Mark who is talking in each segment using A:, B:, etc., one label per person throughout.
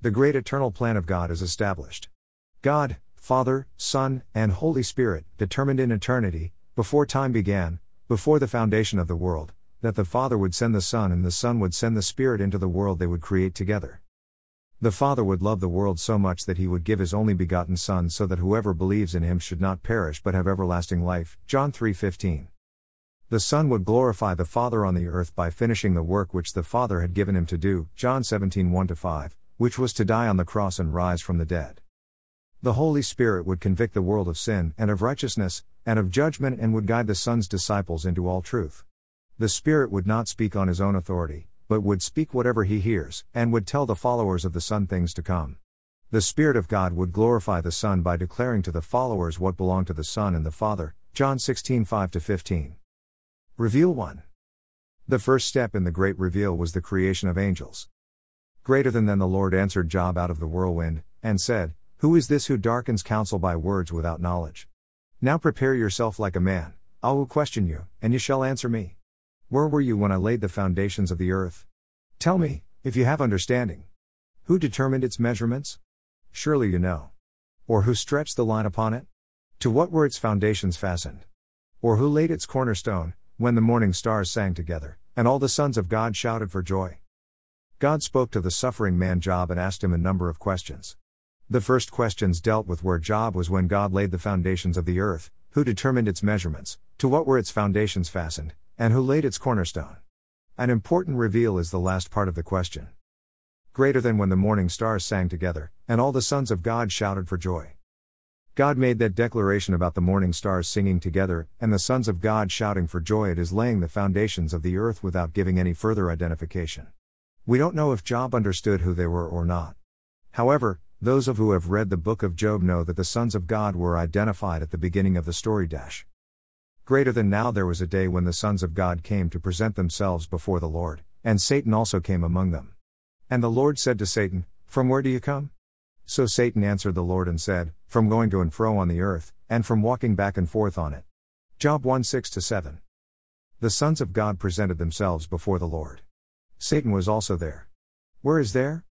A: The great eternal plan of God is established. God, Father, Son, and Holy Spirit, determined in eternity, before time began, before the foundation of the world, that the Father would send the Son and the Son would send the Spirit into the world they would create together. The Father would love the world so much that he would give his only begotten Son so that whoever believes in him should not perish but have everlasting life. John 3:15. The Son would glorify the Father on the earth by finishing the work which the Father had given him to do. John 17:1-5, which was to die on the cross and rise from the dead. The Holy Spirit would convict the world of sin and of righteousness and of judgment and would guide the Son's disciples into all truth. The Spirit would not speak on his own authority, but would speak whatever he hears, and would tell the followers of the Son things to come. The Spirit of God would glorify the Son by declaring to the followers what belonged to the Son and the Father. John 16 5 15. Reveal 1. The first step in the great reveal was the creation of angels. Greater than then the Lord answered Job out of the whirlwind, and said, Who is this who darkens counsel by words without knowledge? Now prepare yourself like a man, I will question you, and you shall answer me. Where were you when I laid the foundations of the earth? Tell me, if you have understanding. Who determined its measurements? Surely you know. Or who stretched the line upon it? To what were its foundations fastened? Or who laid its cornerstone, when the morning stars sang together, and all the sons of God shouted for joy? God spoke to the suffering man Job and asked him a number of questions. The first questions dealt with where Job was when God laid the foundations of the earth, who determined its measurements, to what were its foundations fastened, and who laid its cornerstone? An important reveal is the last part of the question. Greater than when the morning stars sang together, and all the sons of God shouted for joy. God made that declaration about the morning stars singing together, and the sons of God shouting for joy at his laying the foundations of the earth without giving any further identification. We don't know if Job understood who they were or not. However, those of who have read the book of Job know that the sons of God were identified at the beginning of the story dash. Greater than now there was a day when the sons of God came to present themselves before the Lord, and Satan also came among them. And the Lord said to Satan, From where do you come? So Satan answered the Lord and said, From going to and fro on the earth, and from walking back and forth on it. Job 1 6 7. The sons of God presented themselves before the Lord. Satan was also there. Where is there?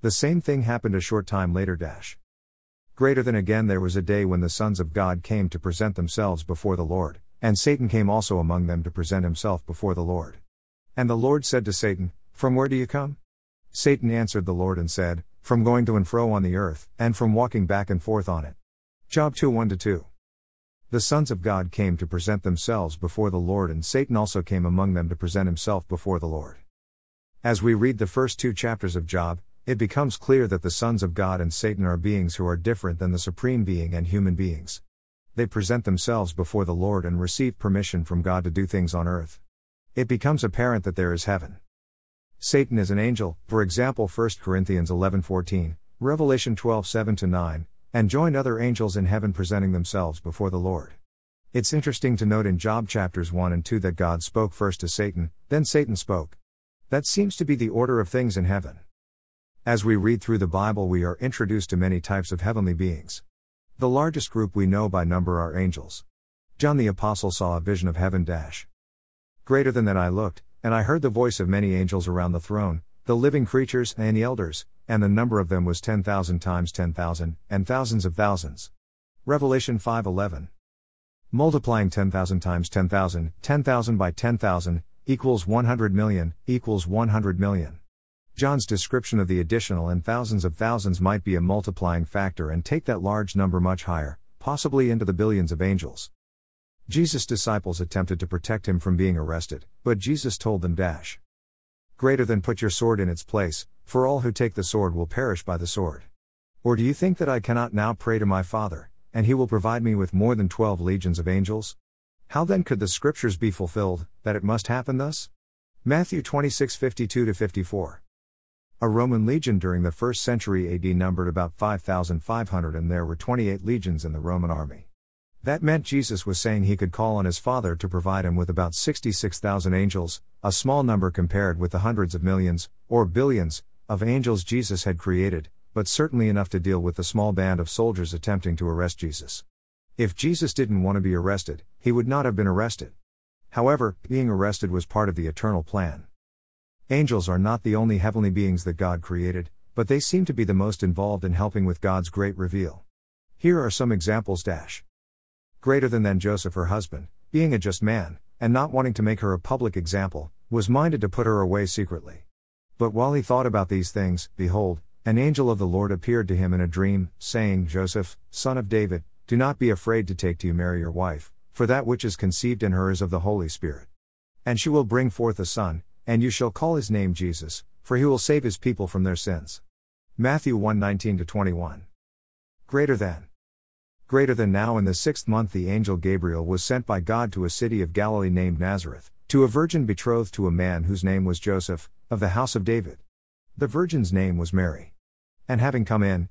A: The same thing happened a short time later. Dash. Greater than again there was a day when the sons of God came to present themselves before the Lord, and Satan came also among them to present himself before the Lord. And the Lord said to Satan, From where do you come? Satan answered the Lord and said, From going to and fro on the earth, and from walking back and forth on it. Job 2 1 2. The sons of God came to present themselves before the Lord, and Satan also came among them to present himself before the Lord. As we read the first two chapters of Job, it becomes clear that the sons of God and Satan are beings who are different than the supreme being and human beings. They present themselves before the Lord and receive permission from God to do things on earth. It becomes apparent that there is heaven. Satan is an angel, for example 1 Corinthians 11:14, Revelation 12:7 9, and joined other angels in heaven presenting themselves before the Lord. It's interesting to note in Job chapters 1 and 2 that God spoke first to Satan, then Satan spoke. That seems to be the order of things in heaven. As we read through the Bible, we are introduced to many types of heavenly beings. The largest group we know by number are angels. John the Apostle saw a vision of heaven dash. Greater than that I looked, and I heard the voice of many angels around the throne, the living creatures and the elders, and the number of them was 10,000 times 10,000, and thousands of thousands. Revelation 5:11. Multiplying 10,000 times 10,000, 10,000 by 10,000, equals 100 million, equals 100 million. John's description of the additional and thousands of thousands might be a multiplying factor and take that large number much higher, possibly into the billions of angels. Jesus' disciples attempted to protect him from being arrested, but Jesus told them dash. Greater than put your sword in its place, for all who take the sword will perish by the sword. Or do you think that I cannot now pray to my Father, and he will provide me with more than twelve legions of angels? How then could the scriptures be fulfilled, that it must happen thus? Matthew 26 52 54. A Roman legion during the 1st century AD numbered about 5,500 and there were 28 legions in the Roman army. That meant Jesus was saying he could call on his Father to provide him with about 66,000 angels, a small number compared with the hundreds of millions, or billions, of angels Jesus had created, but certainly enough to deal with the small band of soldiers attempting to arrest Jesus. If Jesus didn't want to be arrested, he would not have been arrested. However, being arrested was part of the eternal plan. Angels are not the only heavenly beings that God created, but they seem to be the most involved in helping with God's great reveal. Here are some examples dash. Greater than than Joseph her husband, being a just man, and not wanting to make her a public example, was minded to put her away secretly. But while he thought about these things, behold, an angel of the Lord appeared to him in a dream, saying, Joseph, son of David, do not be afraid to take to you Mary your wife, for that which is conceived in her is of the Holy Spirit. And she will bring forth a son, and you shall call his name Jesus, for he will save his people from their sins. Matthew 1 19 21. Greater than. Greater than now in the sixth month, the angel Gabriel was sent by God to a city of Galilee named Nazareth, to a virgin betrothed to a man whose name was Joseph, of the house of David. The virgin's name was Mary. And having come in,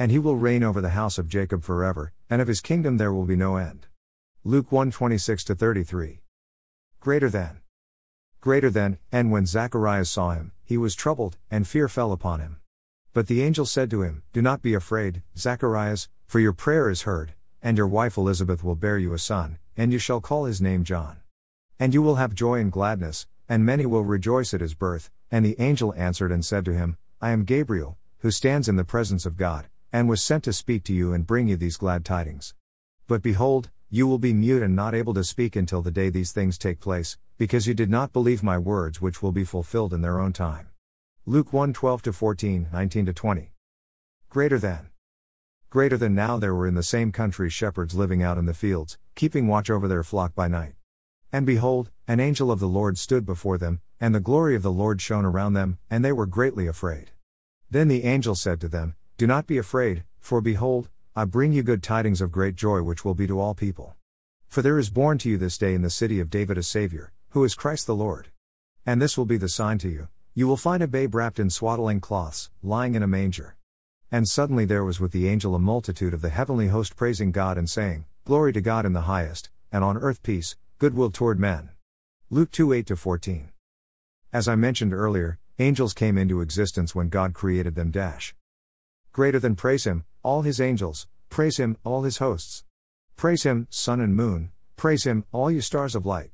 A: And he will reign over the house of Jacob forever, and of his kingdom there will be no end. Luke 1 26 33. Greater than. Greater than, and when Zacharias saw him, he was troubled, and fear fell upon him. But the angel said to him, Do not be afraid, Zacharias, for your prayer is heard and your wife Elizabeth will bear you a son, and you shall call his name John. And you will have joy and gladness, and many will rejoice at his birth. And the angel answered and said to him, I am Gabriel, who stands in the presence of God, and was sent to speak to you and bring you these glad tidings. But behold, you will be mute and not able to speak until the day these things take place, because you did not believe my words which will be fulfilled in their own time. Luke 1 12 14, 19 20. Greater than. Greater than now there were in the same country shepherds living out in the fields, keeping watch over their flock by night. And behold, an angel of the Lord stood before them, and the glory of the Lord shone around them, and they were greatly afraid. Then the angel said to them, Do not be afraid, for behold, I bring you good tidings of great joy which will be to all people. For there is born to you this day in the city of David a Saviour, who is Christ the Lord. And this will be the sign to you you will find a babe wrapped in swaddling cloths, lying in a manger. And suddenly there was with the angel a multitude of the heavenly host praising God and saying, Glory to God in the highest, and on earth peace, goodwill toward men. Luke 2 8 14. As I mentioned earlier, angels came into existence when God created them. Dash. Greater than praise Him, all His angels, praise Him, all His hosts. Praise Him, sun and moon, praise Him, all you stars of light.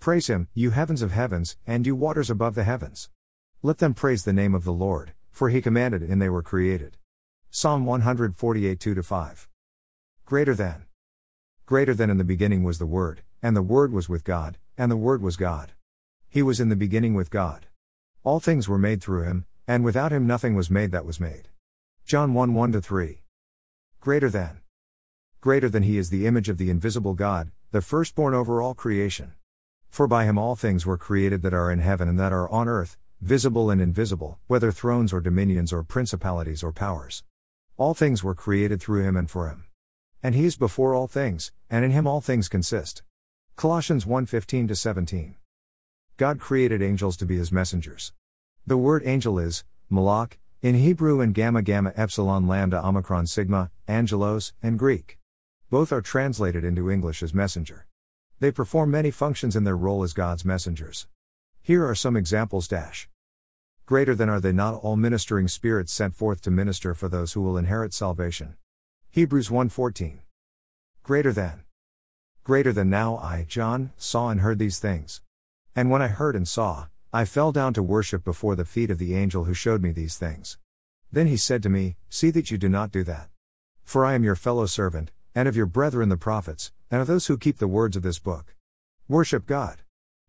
A: Praise Him, you heavens of heavens, and you waters above the heavens. Let them praise the name of the Lord, for He commanded and they were created. Psalm 148 2 5. Greater than. Greater than in the beginning was the Word, and the Word was with God, and the Word was God. He was in the beginning with God. All things were made through him, and without him nothing was made that was made. John 1 1 3. Greater than. Greater than he is the image of the invisible God, the firstborn over all creation. For by him all things were created that are in heaven and that are on earth, visible and invisible, whether thrones or dominions or principalities or powers. All things were created through him and for him. And he is before all things, and in him all things consist. Colossians 1:15 17. God created angels to be his messengers. The word angel is malach in Hebrew and gamma gamma epsilon lambda omicron sigma, angelos, and Greek. Both are translated into English as messenger. They perform many functions in their role as God's messengers. Here are some examples dash. Greater than are they not all ministering spirits sent forth to minister for those who will inherit salvation. Hebrews 1:14. Greater than. Greater than now I, John, saw and heard these things. And when I heard and saw, I fell down to worship before the feet of the angel who showed me these things. Then he said to me, See that you do not do that. For I am your fellow servant, and of your brethren the prophets, and of those who keep the words of this book. Worship God.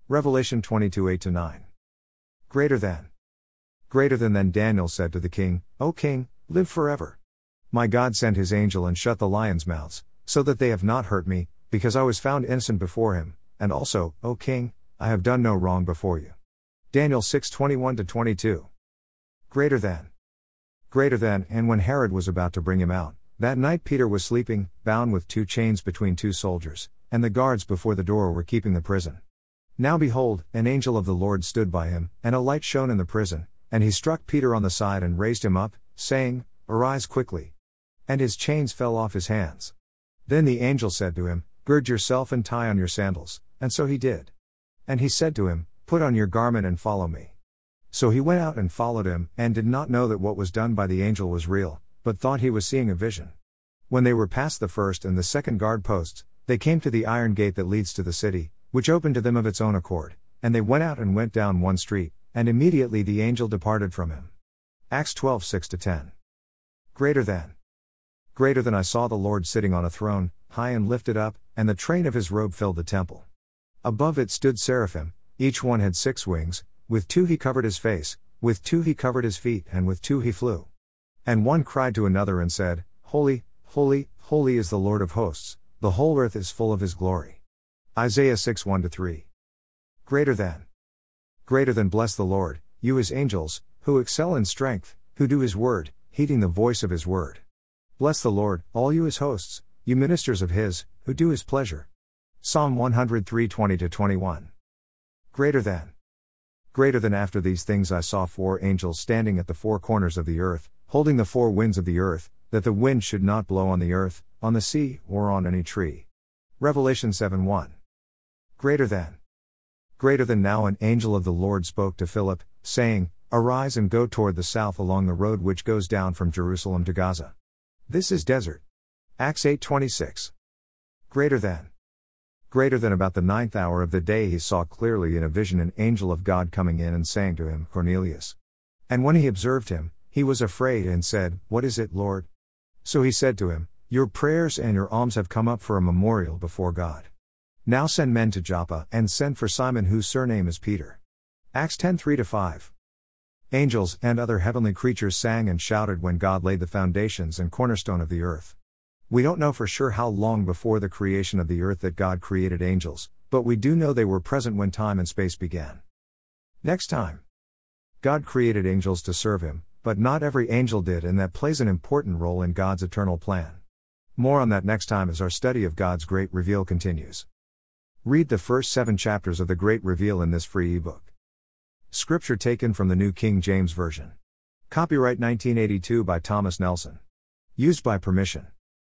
A: Revelation 22 8 9. Greater than. Greater than then Daniel said to the king, O king, live forever. My God sent his angel and shut the lions' mouths, so that they have not hurt me, because I was found innocent before him, and also, O king, I have done no wrong before you. Daniel 6 21 22. Greater than. Greater than, and when Herod was about to bring him out, that night Peter was sleeping, bound with two chains between two soldiers, and the guards before the door were keeping the prison. Now behold, an angel of the Lord stood by him, and a light shone in the prison, and he struck Peter on the side and raised him up, saying, Arise quickly. And his chains fell off his hands. Then the angel said to him, Gird yourself and tie on your sandals, and so he did. And he said to him, Put on your garment and follow me. So he went out and followed him, and did not know that what was done by the angel was real, but thought he was seeing a vision. When they were past the first and the second guard posts, they came to the iron gate that leads to the city, which opened to them of its own accord, and they went out and went down one street, and immediately the angel departed from him. Acts 12 6 10. Greater than. Greater than I saw the Lord sitting on a throne, high and lifted up, and the train of his robe filled the temple. Above it stood seraphim, each one had six wings, with two he covered his face, with two he covered his feet, and with two he flew. And one cried to another and said, Holy, holy, holy is the Lord of hosts, the whole earth is full of his glory. Isaiah 6 1 3. Greater than. Greater than bless the Lord, you his angels, who excel in strength, who do his word, heeding the voice of his word. Bless the Lord, all you his hosts, you ministers of his, who do his pleasure. Psalm 103 20 21. Greater than. Greater than after these things I saw four angels standing at the four corners of the earth, holding the four winds of the earth, that the wind should not blow on the earth, on the sea, or on any tree. Revelation 7 1. Greater than. Greater than now an angel of the Lord spoke to Philip, saying, Arise and go toward the south along the road which goes down from Jerusalem to Gaza. This is desert. Acts 8:26. Greater than. Greater than about the ninth hour of the day he saw clearly in a vision an angel of God coming in and saying to him, Cornelius. And when he observed him, he was afraid and said, What is it, Lord? So he said to him, Your prayers and your alms have come up for a memorial before God. Now send men to Joppa, and send for Simon whose surname is Peter. Acts 10 3 5. Angels and other heavenly creatures sang and shouted when God laid the foundations and cornerstone of the earth. We don't know for sure how long before the creation of the earth that God created angels, but we do know they were present when time and space began. Next time. God created angels to serve Him, but not every angel did, and that plays an important role in God's eternal plan. More on that next time as our study of God's Great Reveal continues. Read the first seven chapters of the Great Reveal in this free ebook. Scripture taken from the New King James Version. Copyright 1982 by Thomas Nelson. Used by permission.